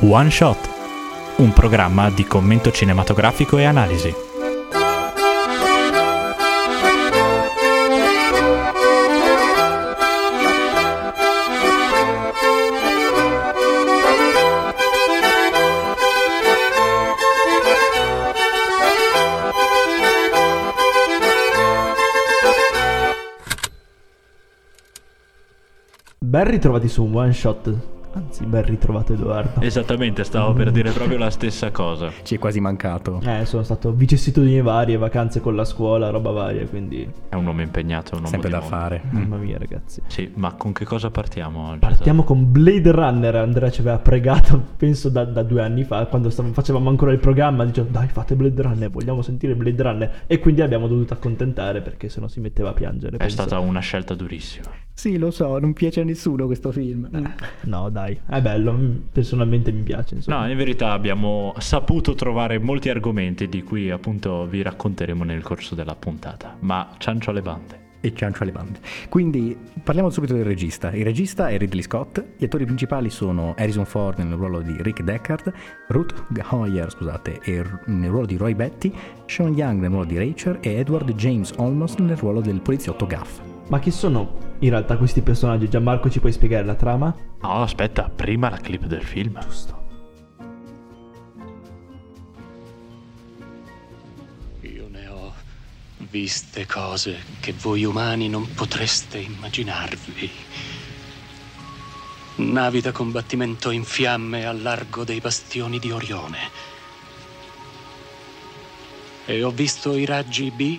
One Shot, un programma di commento cinematografico e analisi. Ben ritrovati su one shot. Anzi, ben ritrovato Edoardo. Esattamente, stavo per dire proprio la stessa cosa. Ci è quasi mancato. Eh, sono stato vicissitudini varie, vacanze con la scuola, roba varia, quindi È un nome impegnato, è un uomo Sempre di da mondo. fare. mamma mia, ragazzi. Sì, ma con che cosa partiamo oggi? Partiamo con Blade Runner. Andrea ci aveva pregato, penso da, da due anni fa, quando stav- facevamo ancora il programma, diceva dai fate Blade Runner, vogliamo sentire Blade Runner. E quindi abbiamo dovuto accontentare perché sennò si metteva a piangere. È penso. stata una scelta durissima. Sì, lo so, non piace a nessuno questo film. No, dai, è bello, mm, personalmente mi piace, insomma. No, in verità abbiamo saputo trovare molti argomenti di cui appunto vi racconteremo nel corso della puntata. Ma ciancio alle bande. E ciancio alle bande. Quindi parliamo subito del regista. Il regista è Ridley Scott, gli attori principali sono Harrison Ford nel ruolo di Rick Deckard, Ruth Hoyer, scusate, e nel ruolo di Roy Betty, Sean Young nel ruolo di Rachel e Edward James Olmos nel ruolo del poliziotto Gaff. Ma chi sono in realtà questi personaggi? Gianmarco ci puoi spiegare la trama? No, aspetta, prima la clip del film. Giusto. Io ne ho viste cose che voi umani non potreste immaginarvi. Navi da combattimento in fiamme al largo dei bastioni di Orione. E ho visto i raggi B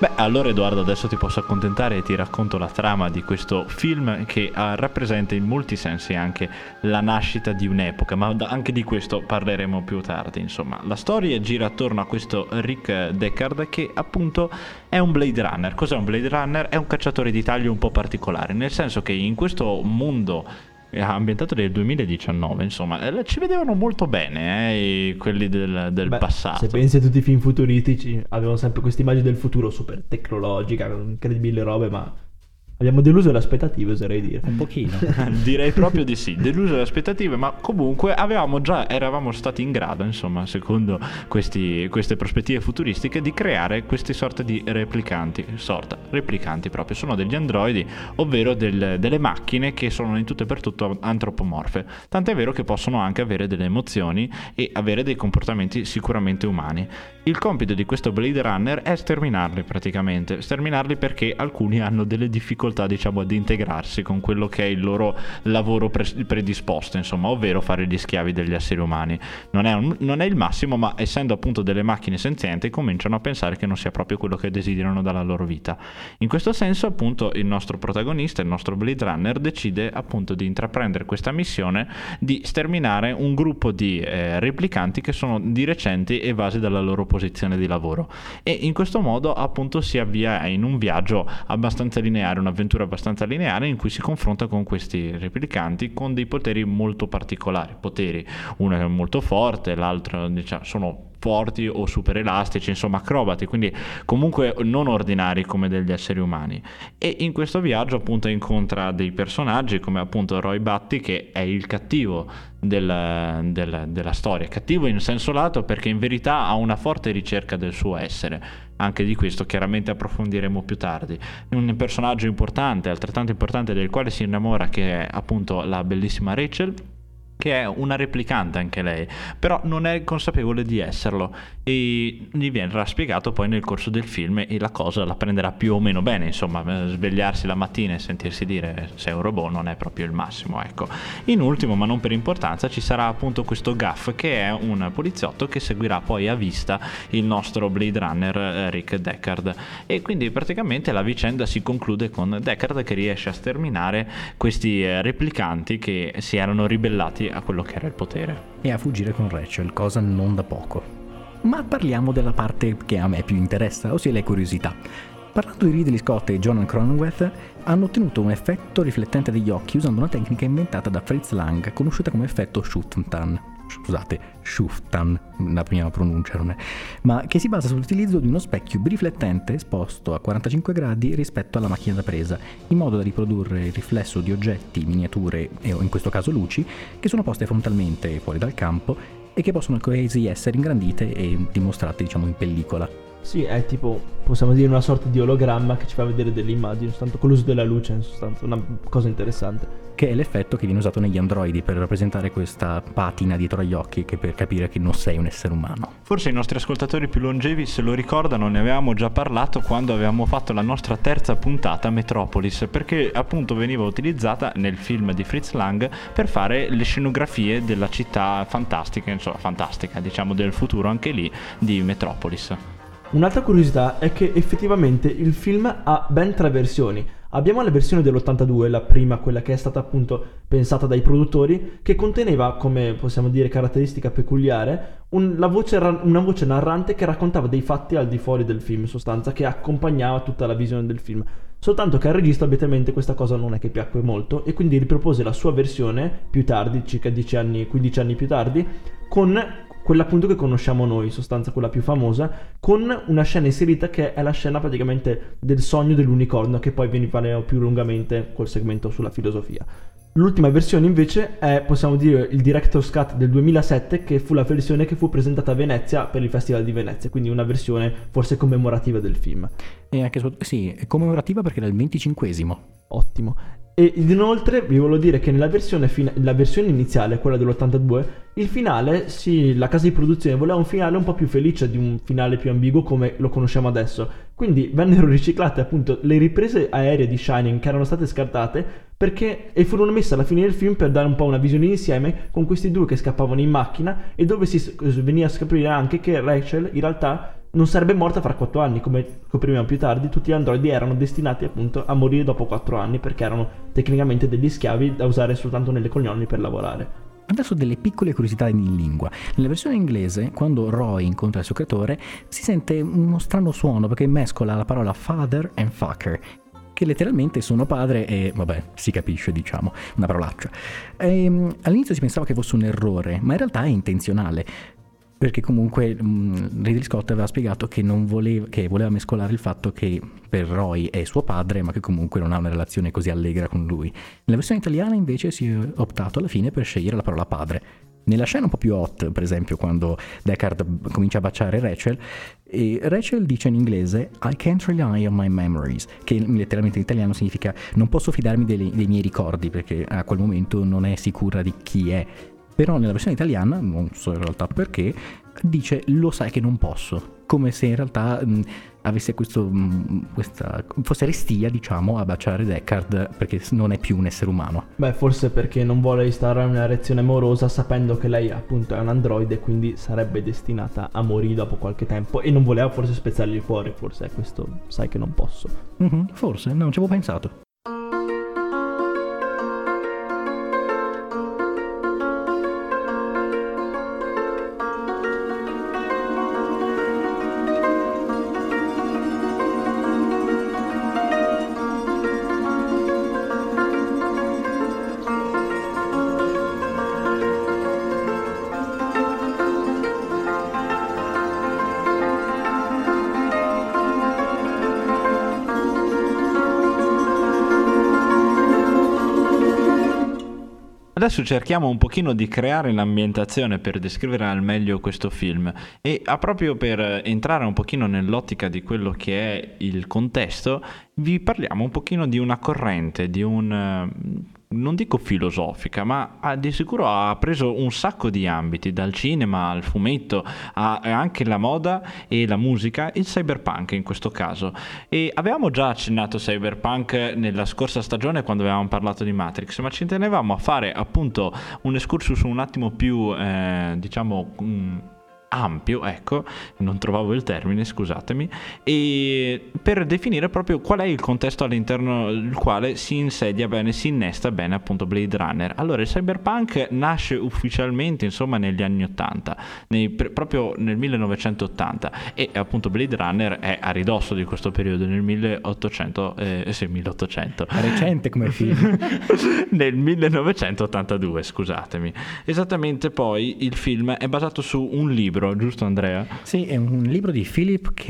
Beh, allora Edoardo adesso ti posso accontentare e ti racconto la trama di questo film che ah, rappresenta in molti sensi anche la nascita di un'epoca, ma anche di questo parleremo più tardi, insomma. La storia gira attorno a questo Rick Deckard che appunto è un Blade Runner. Cos'è un Blade Runner? È un cacciatore di taglio un po' particolare, nel senso che in questo mondo ambientato nel 2019, insomma, eh, ci vedevano molto bene eh, quelli del, del Beh, passato. Se pensi a tutti i film futuristici, avevano sempre questa immagine del futuro super tecnologica, incredibili robe, ma abbiamo deluso le aspettative, oserei dire. Un pochino. Direi proprio di sì, deluso le aspettative, ma comunque avevamo già, eravamo stati in grado, insomma, secondo questi- queste prospettive futuristiche, di creare queste sorte di replicanti, sorta, replicanti proprio, sono degli androidi, ovvero del- delle macchine che sono in tutto e per tutto antropomorfe, tant'è vero che possono anche avere delle emozioni e avere dei comportamenti sicuramente umani. Il compito di questo Blade Runner è sterminarli praticamente, sterminarli perché alcuni hanno delle difficoltà diciamo ad integrarsi con quello che è il loro lavoro pre- predisposto, insomma, ovvero fare gli schiavi degli esseri umani. Non è, un- non è il massimo, ma essendo appunto delle macchine senzienti cominciano a pensare che non sia proprio quello che desiderano dalla loro vita. In questo senso appunto il nostro protagonista, il nostro Blade Runner, decide appunto di intraprendere questa missione di sterminare un gruppo di eh, replicanti che sono di recente evasi dalla loro posizione di lavoro. E in questo modo appunto si avvia in un viaggio abbastanza lineare, un'avventura abbastanza lineare in cui si confronta con questi replicanti con dei poteri molto particolari, poteri, uno è molto forte, l'altro diciamo, sono forti o super elastici, insomma acrobati, quindi comunque non ordinari come degli esseri umani. E in questo viaggio appunto incontra dei personaggi come appunto Roy Batty che è il cattivo del- del- della storia, cattivo in senso lato perché in verità ha una forte ricerca del suo essere. Anche di questo chiaramente approfondiremo più tardi. Un personaggio importante, altrettanto importante del quale si innamora che è appunto la bellissima Rachel che è una replicante anche lei, però non è consapevole di esserlo e gli verrà spiegato poi nel corso del film e la cosa la prenderà più o meno bene, insomma, eh, svegliarsi la mattina e sentirsi dire sei un robot non è proprio il massimo, ecco. In ultimo, ma non per importanza, ci sarà appunto questo Gaff che è un poliziotto che seguirà poi a vista il nostro Blade Runner eh, Rick Deckard e quindi praticamente la vicenda si conclude con Deckard che riesce a sterminare questi eh, replicanti che si erano ribellati a quello che era il potere. E a fuggire con Rachel, cosa non da poco. Ma parliamo della parte che a me più interessa, ossia le curiosità. Parlando di Ridley Scott e John Cronenweth, hanno ottenuto un effetto riflettente degli occhi usando una tecnica inventata da Fritz Lang, conosciuta come effetto Schuftan. Scusate, Schuftan, la prima pronuncia non è, ma che si basa sull'utilizzo di uno specchio riflettente esposto a 45 gradi rispetto alla macchina da presa, in modo da riprodurre il riflesso di oggetti, miniature e in questo caso luci, che sono poste frontalmente fuori dal campo e che possono così essere ingrandite e dimostrate diciamo in pellicola. Sì, è tipo, possiamo dire una sorta di ologramma che ci fa vedere delle immagini, soltanto con l'uso della luce, in sostanza, una cosa interessante. Che è l'effetto che viene usato negli androidi per rappresentare questa patina dietro agli occhi che per capire che non sei un essere umano. Forse i nostri ascoltatori più longevi se lo ricordano, ne avevamo già parlato quando avevamo fatto la nostra terza puntata Metropolis, perché appunto veniva utilizzata nel film di Fritz Lang per fare le scenografie della città fantastica, insomma fantastica, diciamo del futuro anche lì di Metropolis. Un'altra curiosità è che effettivamente il film ha ben tre versioni. Abbiamo la versione dell'82, la prima, quella che è stata appunto pensata dai produttori, che conteneva, come possiamo dire caratteristica peculiare, un, voce, una voce narrante che raccontava dei fatti al di fuori del film, in sostanza, che accompagnava tutta la visione del film. Soltanto che al regista ovviamente questa cosa non è che piacque molto e quindi ripropose la sua versione più tardi, circa 10 anni, 15 anni più tardi, con quella appunto che conosciamo noi, in sostanza quella più famosa, con una scena inserita che è la scena praticamente del sogno dell'unicorno, che poi veniva più lungamente col segmento sulla filosofia. L'ultima versione invece è, possiamo dire, il Director's Cut del 2007, che fu la versione che fu presentata a Venezia per il Festival di Venezia, quindi una versione forse commemorativa del film. E anche, sì, è commemorativa perché era il 25esimo. Ottimo. E inoltre vi volevo dire che nella versione, fina- la versione iniziale, quella dell'82, il finale, sì, la casa di produzione voleva un finale un po' più felice di un finale più ambiguo come lo conosciamo adesso. Quindi vennero riciclate appunto le riprese aeree di Shining che erano state scartate perché e furono messe alla fine del film per dare un po' una visione insieme con questi due che scappavano in macchina e dove si veniva a scoprire anche che Rachel in realtà non sarebbe morta fra 4 anni, come scopriremo più tardi, tutti gli androidi erano destinati appunto a morire dopo 4 anni perché erano tecnicamente degli schiavi da usare soltanto nelle cognoni per lavorare. Adesso delle piccole curiosità in lingua. Nella versione inglese, quando Roy incontra il suo creatore, si sente uno strano suono perché mescola la parola father and fucker, che letteralmente sono padre e vabbè, si capisce, diciamo, una parolaccia. E, ehm, all'inizio si pensava che fosse un errore, ma in realtà è intenzionale perché comunque um, Ridley Scott aveva spiegato che, voleva, che, voleva mescolare il fatto che per Roy è suo padre, ma che comunque non ha una relazione così allegra con lui. Nella versione italiana invece si è optato alla fine per scegliere la parola padre. Nella scena un po' più hot, per esempio, quando Deckard comincia a baciare Rachel, e Rachel dice in inglese I can't rely on my memories, che letteralmente in italiano significa non posso fidarmi dei, dei miei ricordi perché a quel momento non è sicura di chi è però nella versione italiana, non so in realtà perché, dice lo sai che non posso, come se in realtà mh, avesse questo, mh, questa, fosse restia diciamo a baciare Deckard perché non è più un essere umano. Beh forse perché non vuole instaurare una reazione amorosa sapendo che lei appunto è un androide e quindi sarebbe destinata a morire dopo qualche tempo e non voleva forse spezzargli il cuore, forse è questo sai che non posso. Mm-hmm, forse, non ci avevo pensato. Adesso cerchiamo un pochino di creare l'ambientazione per descrivere al meglio questo film. E proprio per entrare un pochino nell'ottica di quello che è il contesto, vi parliamo un pochino di una corrente, di un non dico filosofica, ma ha, di sicuro ha preso un sacco di ambiti, dal cinema al fumetto, a, anche la moda e la musica, il cyberpunk in questo caso. E avevamo già accennato cyberpunk nella scorsa stagione quando avevamo parlato di Matrix, ma ci tenevamo a fare appunto un excursus un attimo più, eh, diciamo... Mh, ampio, ecco, non trovavo il termine, scusatemi, e per definire proprio qual è il contesto all'interno del quale si insedia bene, si innesta bene appunto Blade Runner. Allora, il cyberpunk nasce ufficialmente, insomma, negli anni 80, nei, proprio nel 1980 e appunto Blade Runner è a ridosso di questo periodo nel 1800 eh, sì, 1800. Recente come film. nel 1982, scusatemi. Esattamente poi il film è basato su un libro libro, giusto Andrea? Sì, è un libro di Philip K.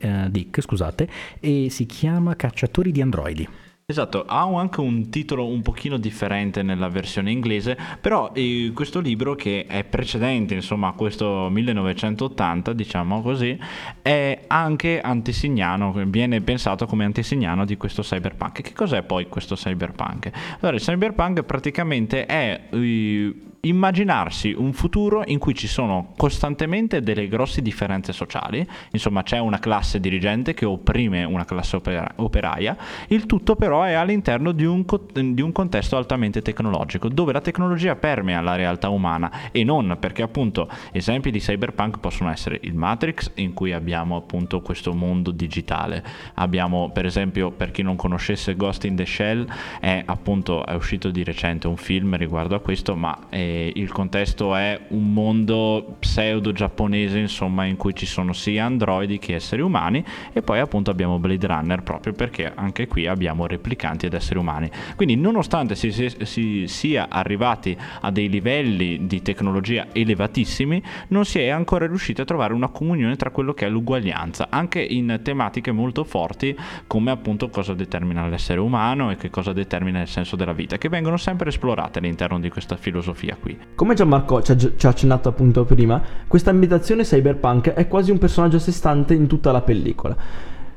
Uh, Dick, scusate, e si chiama Cacciatori di androidi. Esatto, ha anche un titolo un pochino differente nella versione inglese, però eh, questo libro che è precedente insomma a questo 1980, diciamo così, è anche antesignano, viene pensato come antesignano di questo cyberpunk. Che cos'è poi questo cyberpunk? Allora, il cyberpunk praticamente è... Eh, immaginarsi un futuro in cui ci sono costantemente delle grosse differenze sociali, insomma c'è una classe dirigente che opprime una classe opera- operaia, il tutto però è all'interno di un, co- di un, contesto altamente tecnologico, dove la tecnologia permea la realtà umana e non perché appunto esempi di cyberpunk possono essere il Matrix in cui abbiamo appunto questo mondo digitale, abbiamo per esempio per chi non conoscesse Ghost in the Shell è appunto è uscito di recente un film riguardo a questo ma è il contesto è un mondo pseudo giapponese insomma in cui ci sono sia androidi che esseri umani e poi appunto abbiamo Blade Runner proprio perché anche qui abbiamo replicanti ed esseri umani. Quindi nonostante si, si, si sia arrivati a dei livelli di tecnologia elevatissimi non si è ancora riusciti a trovare una comunione tra quello che è l'uguaglianza anche in tematiche molto forti come appunto cosa determina l'essere umano e che cosa determina il senso della vita che vengono sempre esplorate all'interno di questa filosofia qui. Come Gianmarco ci ha, ci ha accennato appunto prima, questa ambientazione cyberpunk è quasi un personaggio a sé stante in tutta la pellicola.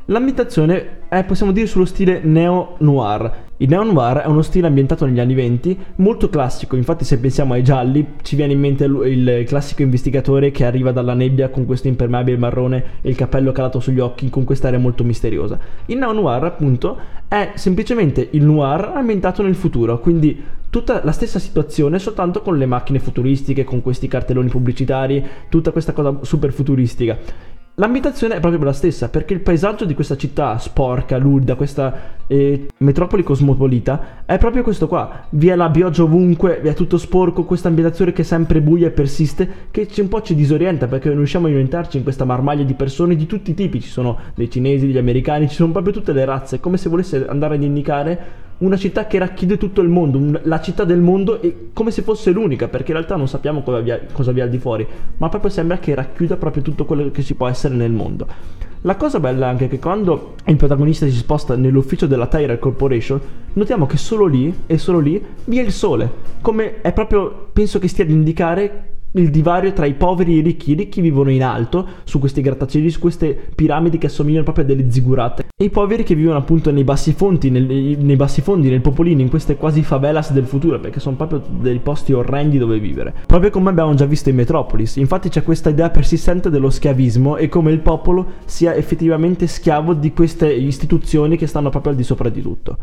L'ambientazione è, possiamo dire, sullo stile neo-noir. Il neo-noir è uno stile ambientato negli anni 20, molto classico, infatti se pensiamo ai gialli ci viene in mente il classico investigatore che arriva dalla nebbia con questo impermeabile marrone e il cappello calato sugli occhi con quest'area molto misteriosa. Il neo-noir appunto è semplicemente il noir ambientato nel futuro, quindi tutta la stessa situazione soltanto con le macchine futuristiche, con questi cartelloni pubblicitari, tutta questa cosa super futuristica. L'ambientazione è proprio la stessa, perché il paesaggio di questa città sporca, lurida, questa eh, metropoli cosmopolita, è proprio questo qua. Vi è la pioggia ovunque, vi è tutto sporco, questa ambientazione che è sempre buia e persiste, che un po' ci disorienta perché non riusciamo a orientarci in questa marmaglia di persone di tutti i tipi. Ci sono dei cinesi, degli americani, ci sono proprio tutte le razze, come se volesse andare ad indicare una città che racchiude tutto il mondo, un, la città del mondo, è come se fosse l'unica, perché in realtà non sappiamo cosa vi, cosa vi è al di fuori, ma proprio sembra che racchiuda proprio tutto quello che si può essere nel mondo. La cosa bella è anche che quando il protagonista si sposta nell'ufficio della Tyrell Corporation, notiamo che solo lì e solo lì vi è il sole. Come è proprio, penso che stia ad indicare il divario tra i poveri e i ricchi. I ricchi vivono in alto, su questi grattacieli, su queste piramidi che assomigliano proprio a delle zigurate, e i poveri che vivono appunto nei bassi fondi, nel, nei bassi fondi, nel popolino, in queste quasi favelas del futuro, perché sono proprio dei posti orrendi dove vivere. Proprio come abbiamo già visto in Metropolis. Infatti c'è questa idea persistente dello schiavismo e come il popolo sia effettivamente schiavo di queste istituzioni che stanno proprio al di sopra di tutto.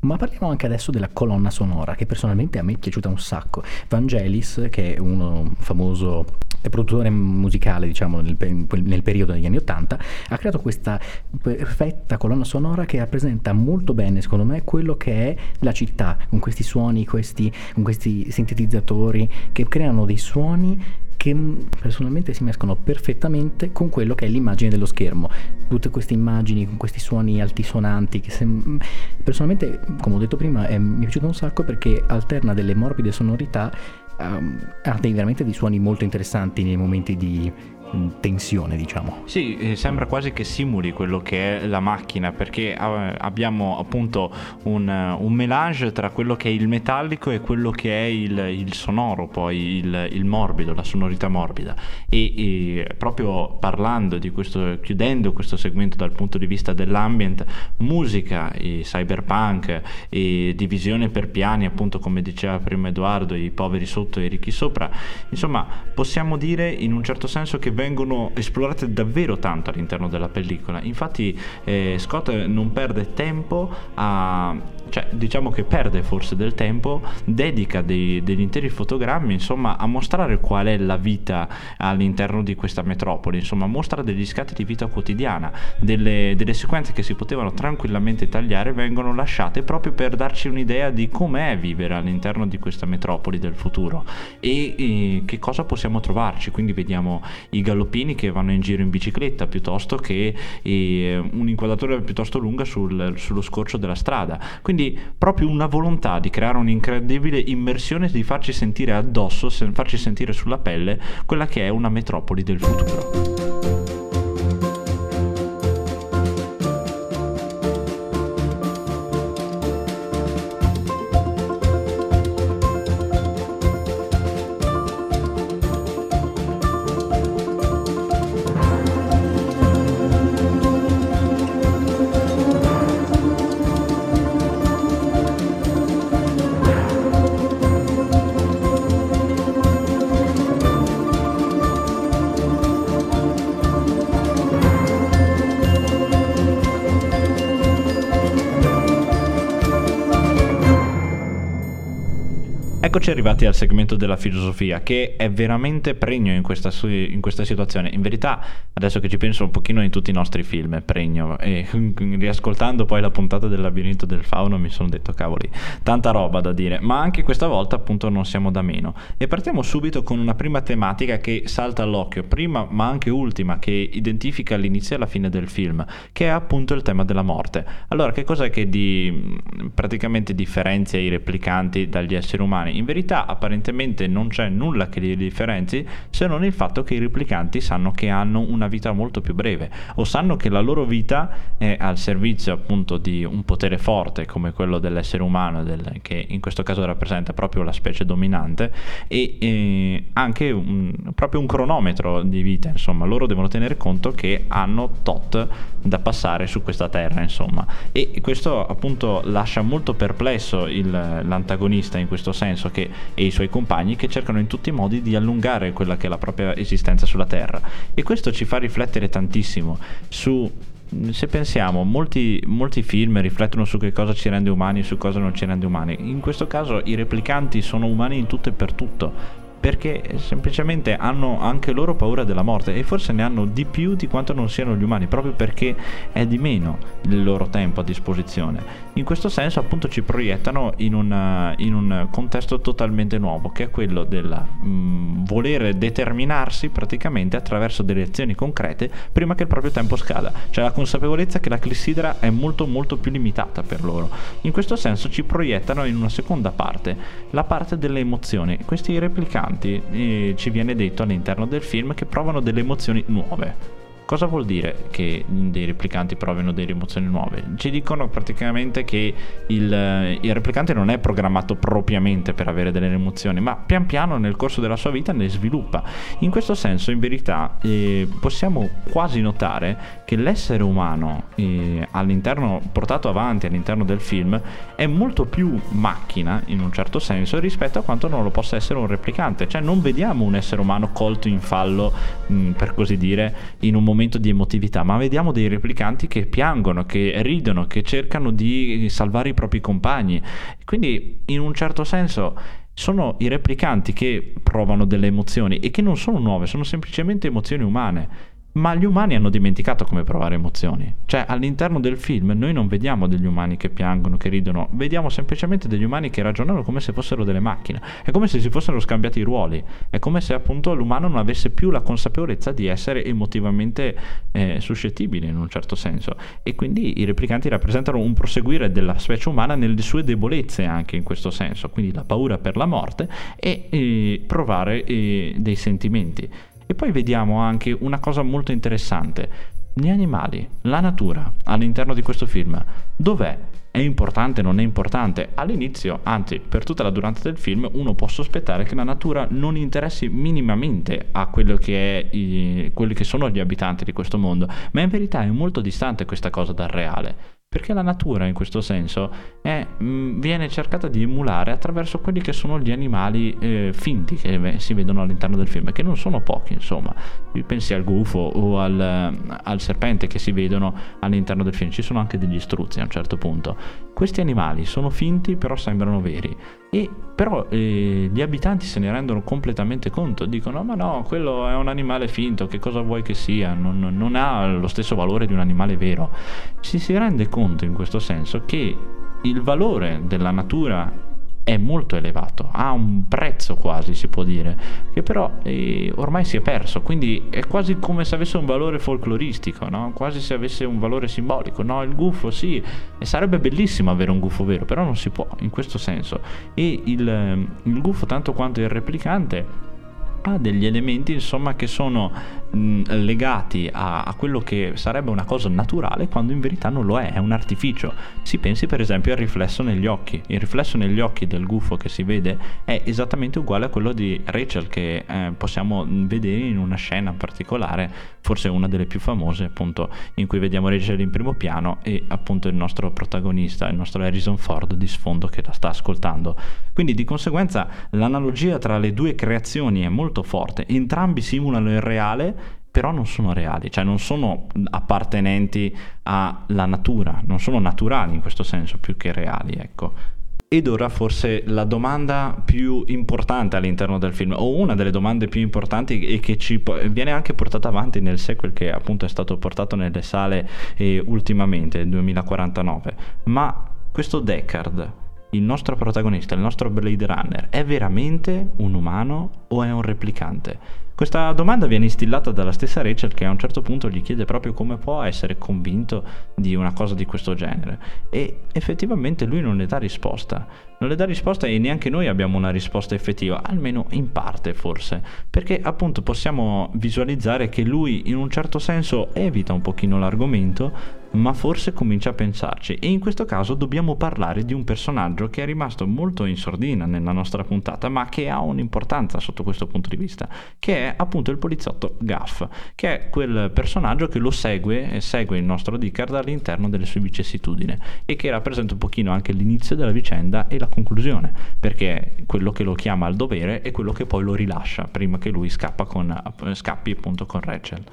Ma parliamo anche adesso della colonna sonora, che personalmente a me è piaciuta un sacco. Vangelis, che è uno famoso produttore musicale, diciamo, nel, nel, periodo degli anni Ottanta, ha creato questa perfetta colonna sonora che rappresenta molto bene, secondo me, quello che è la città, con questi suoni, questi, con questi sintetizzatori che creano dei suoni che personalmente si mescolano perfettamente con quello che è l'immagine dello schermo. Tutte queste immagini con questi suoni altisonanti che sem- personalmente, come ho detto prima, è, mi è piaciuto un sacco perché alterna delle morbide sonorità um, ha dei, veramente dei suoni molto interessanti nei momenti di, tensione, diciamo. Sì, eh, sembra quasi che simuli quello che è la macchina, perché eh, abbiamo appunto un, eh, un melange tra quello che è il metallico e quello che è il, il sonoro, poi il, il morbido, la sonorità morbida. E, e proprio parlando di questo, chiudendo questo segmento dal punto di vista dell'ambient, musica, e cyberpunk e divisione per piani, appunto come diceva prima Edoardo, i poveri sotto e i ricchi sopra, insomma possiamo dire in un certo senso che vengono esplorate davvero tanto all'interno della pellicola. Infatti eh, Scott non perde tempo a cioè diciamo che perde forse del tempo, dedica dei, degli interi fotogrammi insomma a mostrare qual è la vita all'interno di questa metropoli, insomma mostra degli scatti di vita quotidiana, delle, delle sequenze che si potevano tranquillamente tagliare vengono lasciate proprio per darci un'idea di com'è vivere all'interno di questa metropoli del futuro e, e che cosa possiamo trovarci, quindi vediamo i galoppini che vanno in giro in bicicletta piuttosto che eh, un'inquadratura piuttosto lunga sul, sullo scorcio della strada. Quindi proprio una volontà di creare un'incredibile immersione, di farci sentire addosso, farci sentire sulla pelle quella che è una metropoli del futuro. Eccoci arrivati al segmento della filosofia che è veramente pregno in questa, in questa, situazione. In verità, adesso che ci penso un pochino in tutti i nostri film, è pregno. E riascoltando poi la puntata del labirinto del fauno mi sono detto, cavoli, tanta roba da dire. Ma anche questa volta appunto non siamo da meno. E partiamo subito con una prima tematica che salta all'occhio, prima ma anche ultima, che identifica l'inizio e la fine del film, che è appunto il tema della morte. Allora, che cos'è che di, praticamente differenzia i replicanti dagli esseri umani? In verità apparentemente non c'è nulla che li differenzi se non il fatto che i replicanti sanno che hanno una vita molto più breve o sanno che la loro vita è al servizio appunto di un potere forte come quello dell'essere umano del, che in questo caso rappresenta proprio la specie dominante e, e anche un, proprio un cronometro di vita insomma. Loro devono tenere conto che hanno tot da passare su questa terra insomma. E questo appunto lascia molto perplesso il, l'antagonista in questo senso che, e i suoi compagni che cercano in tutti i modi di allungare quella che è la propria esistenza sulla Terra. E questo ci fa riflettere tantissimo su se pensiamo, molti, molti, film riflettono su che cosa ci rende umani e su cosa non ci rende umani. In questo caso i replicanti sono umani in tutto e per tutto perché semplicemente hanno anche loro paura della morte e forse ne hanno di più di quanto non siano gli umani, proprio perché è di meno il loro tempo a disposizione. In questo senso appunto ci proiettano in, una, in un contesto totalmente nuovo, che è quello del mm, voler determinarsi praticamente attraverso delle azioni concrete prima che il proprio tempo scada, cioè la consapevolezza che la clessidra è molto molto più limitata per loro. In questo senso ci proiettano in una seconda parte, la parte delle emozioni. Questi replicanti e ci viene detto all'interno del film che provano delle emozioni nuove. Cosa vuol dire che dei replicanti provino delle emozioni nuove? Ci dicono praticamente che il, il, replicante non è programmato propriamente per avere delle emozioni, ma pian piano nel corso della sua vita ne sviluppa. In questo senso, in verità, eh, possiamo quasi notare che l'essere umano eh, all'interno, portato avanti all'interno del film è molto più macchina, in un certo senso, rispetto a quanto non lo possa essere un replicante. Cioè non vediamo un essere umano colto in fallo, mh, per così dire, in un momento momento di emotività, ma vediamo dei replicanti che piangono, che ridono, che cercano di salvare i propri compagni. Quindi, in un certo senso, sono i replicanti che provano delle emozioni e che non sono nuove, sono semplicemente emozioni umane. Ma gli umani hanno dimenticato come provare emozioni. Cioè, all'interno del film noi non vediamo degli umani che piangono, che ridono, vediamo semplicemente degli umani che ragionano come se fossero delle macchine. È come se si fossero scambiati i ruoli. È come se appunto l'umano non avesse più la consapevolezza di essere emotivamente eh, suscettibile in un certo senso. E quindi i replicanti rappresentano un proseguire della specie umana nelle sue debolezze anche in questo senso. Quindi la paura per la morte e eh, provare eh, dei sentimenti. E poi vediamo anche una cosa molto interessante. Gli animali, la natura all'interno di questo film, dov'è? È importante, non è importante? All'inizio, anzi, per tutta la durata del film, uno può sospettare che la natura non interessi minimamente a che, è i, quelli che sono gli abitanti di questo mondo, ma in verità è molto distante questa cosa dal reale. Perché la natura in questo senso è, mh, viene cercata di emulare attraverso quelli che sono gli animali eh, finti che si vedono all'interno del film, che non sono pochi, insomma. Pensi al gufo o al, al serpente che si vedono all'interno del film, ci sono anche degli struzzi a un certo punto. Questi animali sono finti, però sembrano veri. E però eh, gli abitanti se ne rendono completamente conto, dicono ma no, quello è un animale finto, che cosa vuoi che sia, non, non ha lo stesso valore di un animale vero. Ci si rende conto in questo senso che il valore della natura è molto elevato, ha un prezzo quasi si può dire, che però eh, ormai si è perso, quindi è quasi come se avesse un valore folcloristico, no? quasi se avesse un valore simbolico, no? il gufo sì, e sarebbe bellissimo avere un gufo vero, però non si può in questo senso, e il, il gufo tanto quanto il replicante ha degli elementi insomma che sono mh, legati a, a, quello che sarebbe una cosa naturale quando in verità non lo è, è un artificio. Si pensi per esempio al riflesso negli occhi. Il riflesso negli occhi del gufo che si vede è esattamente uguale a quello di Rachel che eh, possiamo vedere in una scena particolare, forse una delle più famose appunto in cui vediamo Rachel in primo piano e appunto il nostro protagonista, il nostro Harrison Ford di sfondo che la sta ascoltando. Quindi di conseguenza l'analogia tra le due creazioni è molto forte, entrambi simulano il reale però non sono reali, cioè non sono appartenenti alla natura, non sono naturali in questo senso più che reali, ecco. Ed ora forse la domanda più importante all'interno del film, o una delle domande più importanti e che ci viene anche portata avanti nel sequel che appunto è stato portato nelle sale eh, ultimamente, nel 2049, ma questo Deckard, il nostro protagonista, il nostro Blade Runner, è veramente un umano o è un replicante? Questa domanda viene instillata dalla stessa Rachel che a un certo punto gli chiede proprio come può essere convinto di una cosa di questo genere e effettivamente lui non le dà risposta. Non le dà risposta e neanche noi abbiamo una risposta effettiva, almeno in parte forse, perché appunto possiamo visualizzare che lui in un certo senso evita un pochino l'argomento, ma forse comincia a pensarci e in questo caso dobbiamo parlare di un personaggio che è rimasto molto in sordina nella nostra puntata, ma che ha un'importanza sotto questo punto di vista, che è appunto il poliziotto Gaff, che è quel personaggio che lo segue e segue il nostro Dickard all'interno delle sue vicissitudini e che rappresenta un pochino anche l'inizio della vicenda e la conclusione, perché è quello che lo chiama al dovere e quello che poi lo rilascia prima che lui con, scappi appunto con Rachel.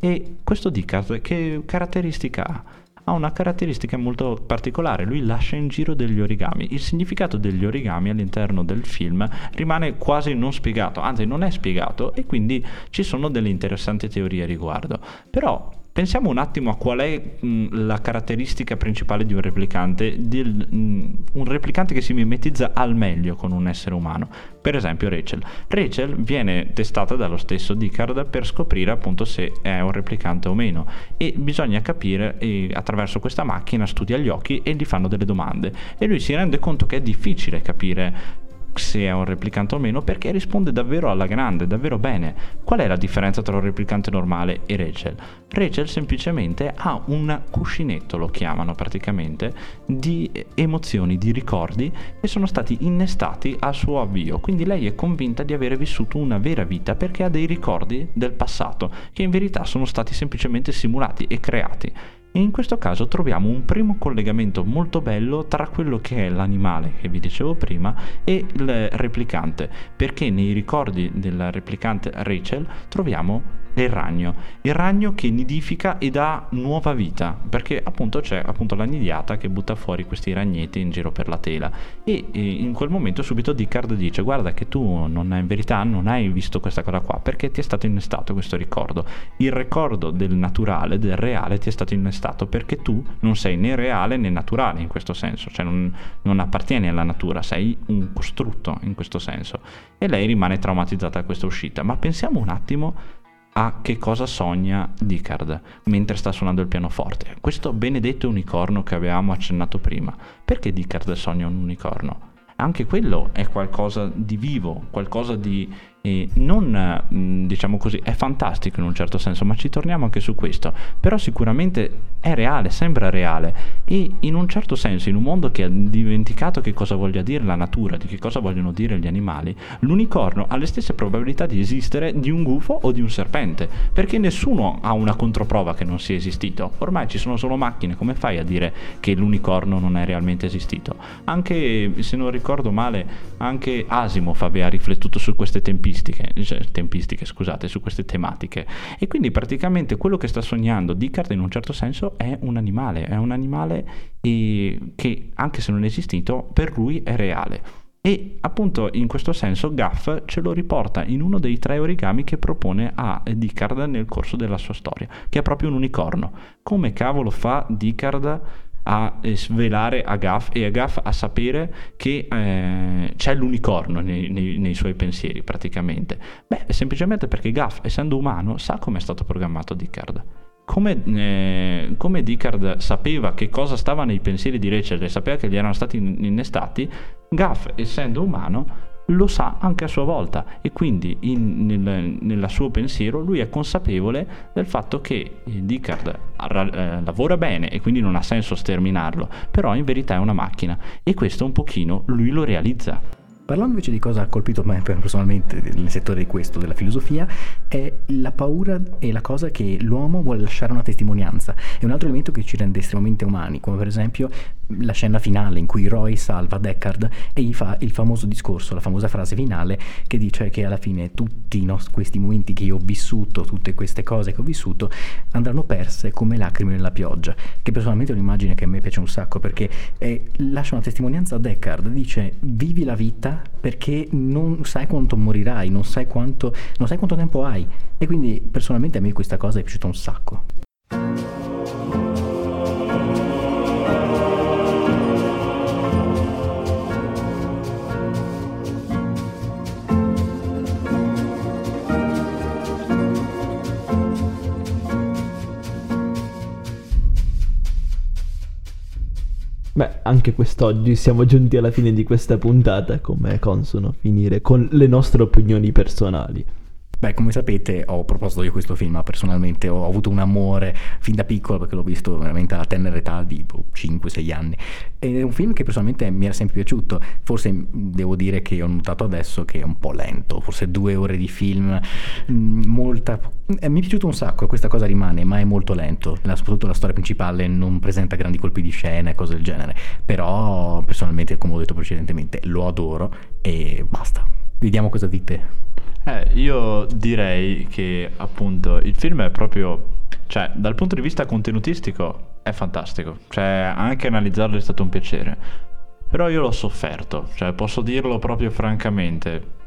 E questo Dickard che caratteristica ha? ha una caratteristica molto particolare, lui lascia in giro degli origami. Il significato degli origami all'interno del film rimane quasi non spiegato, anzi non è spiegato e quindi ci sono delle interessanti teorie a riguardo. Però Pensiamo un attimo a qual è mh, la caratteristica principale di un replicante, del, mh, un replicante che si mimetizza al meglio con un essere umano. Per esempio Rachel. Rachel viene testata dallo stesso Dickard per scoprire appunto se è un replicante o meno e bisogna capire e attraverso questa macchina studia gli occhi e gli fanno delle domande e lui si rende conto che è difficile capire se è un replicante o meno perché risponde davvero alla grande, davvero bene. Qual è la differenza tra un replicante normale e Rachel? Rachel semplicemente ha un cuscinetto, lo chiamano praticamente, di emozioni, di ricordi che sono stati innestati al suo avvio. Quindi lei è convinta di avere vissuto una vera vita perché ha dei ricordi del passato che in verità sono stati semplicemente simulati e creati. E in questo caso troviamo un primo collegamento molto bello tra quello che è l'animale che vi dicevo prima e il replicante, perché nei ricordi del replicante Rachel troviamo il ragno, il ragno che nidifica e dà nuova vita, perché appunto c'è appunto la nidiata che butta fuori questi ragnetti in giro per la tela. E, e in quel momento subito Dickard dice guarda che tu non hai, in verità non hai visto questa cosa qua perché ti è stato innestato questo ricordo, il ricordo del naturale, del reale ti è stato innestato perché tu non sei né reale né naturale in questo senso, cioè non, non appartieni alla natura, sei un costrutto in questo senso. E lei rimane traumatizzata da questa uscita, ma pensiamo un attimo a che cosa sogna Dickard mentre sta suonando il pianoforte. Questo benedetto unicorno che avevamo accennato prima. Perché Dickard sogna un unicorno? Anche quello è qualcosa di vivo, qualcosa di e non, mh, diciamo così, è fantastico in un certo senso, ma ci torniamo anche su questo. Però sicuramente è reale, sembra reale e in un certo senso, in un mondo che ha dimenticato che cosa voglia dire la natura, di che cosa vogliono dire gli animali, l'unicorno ha le stesse probabilità di esistere di un gufo o di un serpente, perché nessuno ha una controprova che non sia esistito. Ormai ci sono solo macchine, come fai a dire che l'unicorno non è realmente esistito? Anche, se non ricordo male, anche Asimov aveva riflettuto su queste tempistiche tempistiche, cioè, tempistiche scusate, su queste tematiche. E quindi praticamente quello che sta sognando Dickard in un certo senso è un animale, è un animale che anche se non è esistito, per lui è reale. E appunto in questo senso Gaff ce lo riporta in uno dei tre origami che propone a Dickard nel corso della sua storia, che è proprio un unicorno. Come cavolo fa Dickard a eh, svelare a Gaff e a Gaff a sapere che eh, c'è l'unicorno nei, nei, nei, suoi pensieri praticamente? Beh, semplicemente perché Gaff, essendo umano, sa come è stato programmato Dickard. Come, eh, come Dickard sapeva che cosa stava nei pensieri di Rachel e sapeva che gli erano stati innestati, Gaff, essendo umano, lo sa anche a sua volta e quindi in, nel, nel suo pensiero lui è consapevole del fatto che Dickard eh, lavora bene e quindi non ha senso sterminarlo, però in verità è una macchina e questo un pochino lui lo realizza. Parlando invece di cosa ha colpito me personalmente nel settore di questo, della filosofia, è la paura e la cosa che l'uomo vuole lasciare una testimonianza. È un altro elemento che ci rende estremamente umani, come per esempio la scena finale in cui Roy salva Deckard e gli fa il famoso discorso, la famosa frase finale che dice che alla fine tutti no, questi momenti che io ho vissuto, tutte queste cose che ho vissuto, andranno perse come lacrime nella pioggia, che personalmente è un'immagine che a me piace un sacco perché è, lascia una testimonianza a Deckard, dice vivi la vita perché non sai quanto morirai, non sai quanto, non sai quanto tempo hai. E quindi personalmente a me questa cosa è piaciuta un sacco. Beh, anche quest'oggi siamo giunti alla fine di questa puntata, come consono finire con le nostre opinioni personali. Beh, come sapete, ho proposto io questo film, personalmente ho avuto un amore fin da piccolo perché l'ho visto veramente alla tenera età di 5-6 boh, anni. Ed è un film che personalmente mi era sempre piaciuto. Forse devo dire che ho notato adesso che è un po' lento, forse due ore di film, mm, molta... Eh, mi è piaciuto un sacco, questa cosa rimane, ma è molto lento. soprattutto la storia principale non presenta grandi colpi di scena e cose del genere. Però personalmente, come ho detto precedentemente, lo adoro e basta. Vediamo cosa dite. Eh, io direi che appunto il film è proprio, cioè dal punto di vista contenutistico è fantastico, cioè anche analizzarlo è stato un piacere, però io l'ho sofferto, cioè posso dirlo proprio francamente,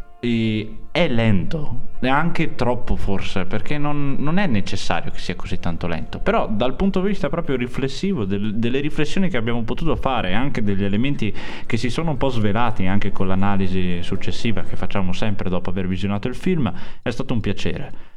è lento, neanche troppo forse, perché non, non, è necessario che sia così tanto lento, però dal punto di vista proprio riflessivo, del, delle riflessioni che abbiamo potuto fare, anche degli elementi che si sono un po' svelati anche con l'analisi successiva che facciamo sempre dopo aver visionato il film, è stato un piacere.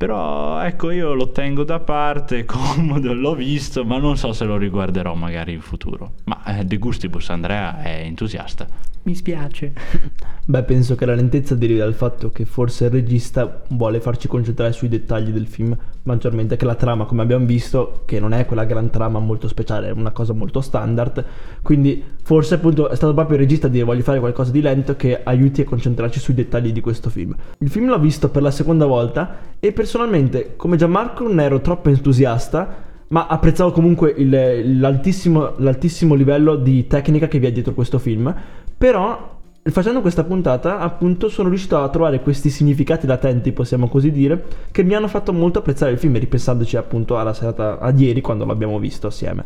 Però ecco, io lo tengo da parte, comodo, l'ho visto, ma non so se lo riguarderò magari in futuro. Ma eh, De Gustibus Andrea è entusiasta. Mi spiace. Beh, penso che la lentezza derivi dal fatto che forse il regista vuole farci concentrare sui dettagli del film maggiormente che la trama, come abbiamo visto, che non è quella gran trama molto speciale, è una cosa molto standard. Quindi forse appunto è stato proprio il regista a dire voglio fare qualcosa di lento che aiuti a concentrarci sui dettagli di questo film. Il film l'ho visto per la seconda volta e personalmente, come Gianmarco, non ero troppo entusiasta ma apprezzavo comunque il, l'altissimo, l'altissimo livello di tecnica che vi è dietro questo film. Però facendo questa puntata appunto sono riuscito a trovare questi significati latenti possiamo così dire che mi hanno fatto molto apprezzare il film ripensandoci appunto alla serata a ieri quando l'abbiamo visto assieme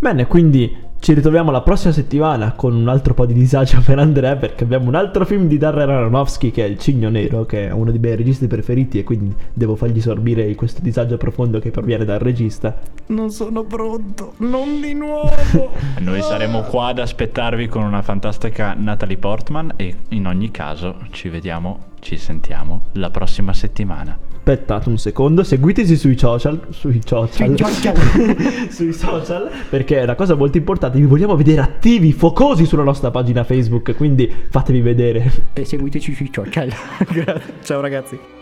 Bene, quindi ci ritroviamo la prossima settimana con un altro po' di disagio per Andrea perché abbiamo un altro film di Darren Aronofsky che è Il Cigno Nero, che è uno dei miei registi preferiti e quindi devo fargli sorbire questo disagio profondo che proviene dal regista. Non sono pronto, non di nuovo. Noi saremo qua ad aspettarvi con una fantastica Natalie Portman e in ogni caso ci vediamo, ci sentiamo la prossima settimana. Aspettate un secondo, seguiteci sui social, sui social, sui social, perché è una cosa molto importante, vi vogliamo vedere attivi, focosi sulla nostra pagina Facebook, quindi fatevi vedere. E seguiteci sui social. Ciao ragazzi.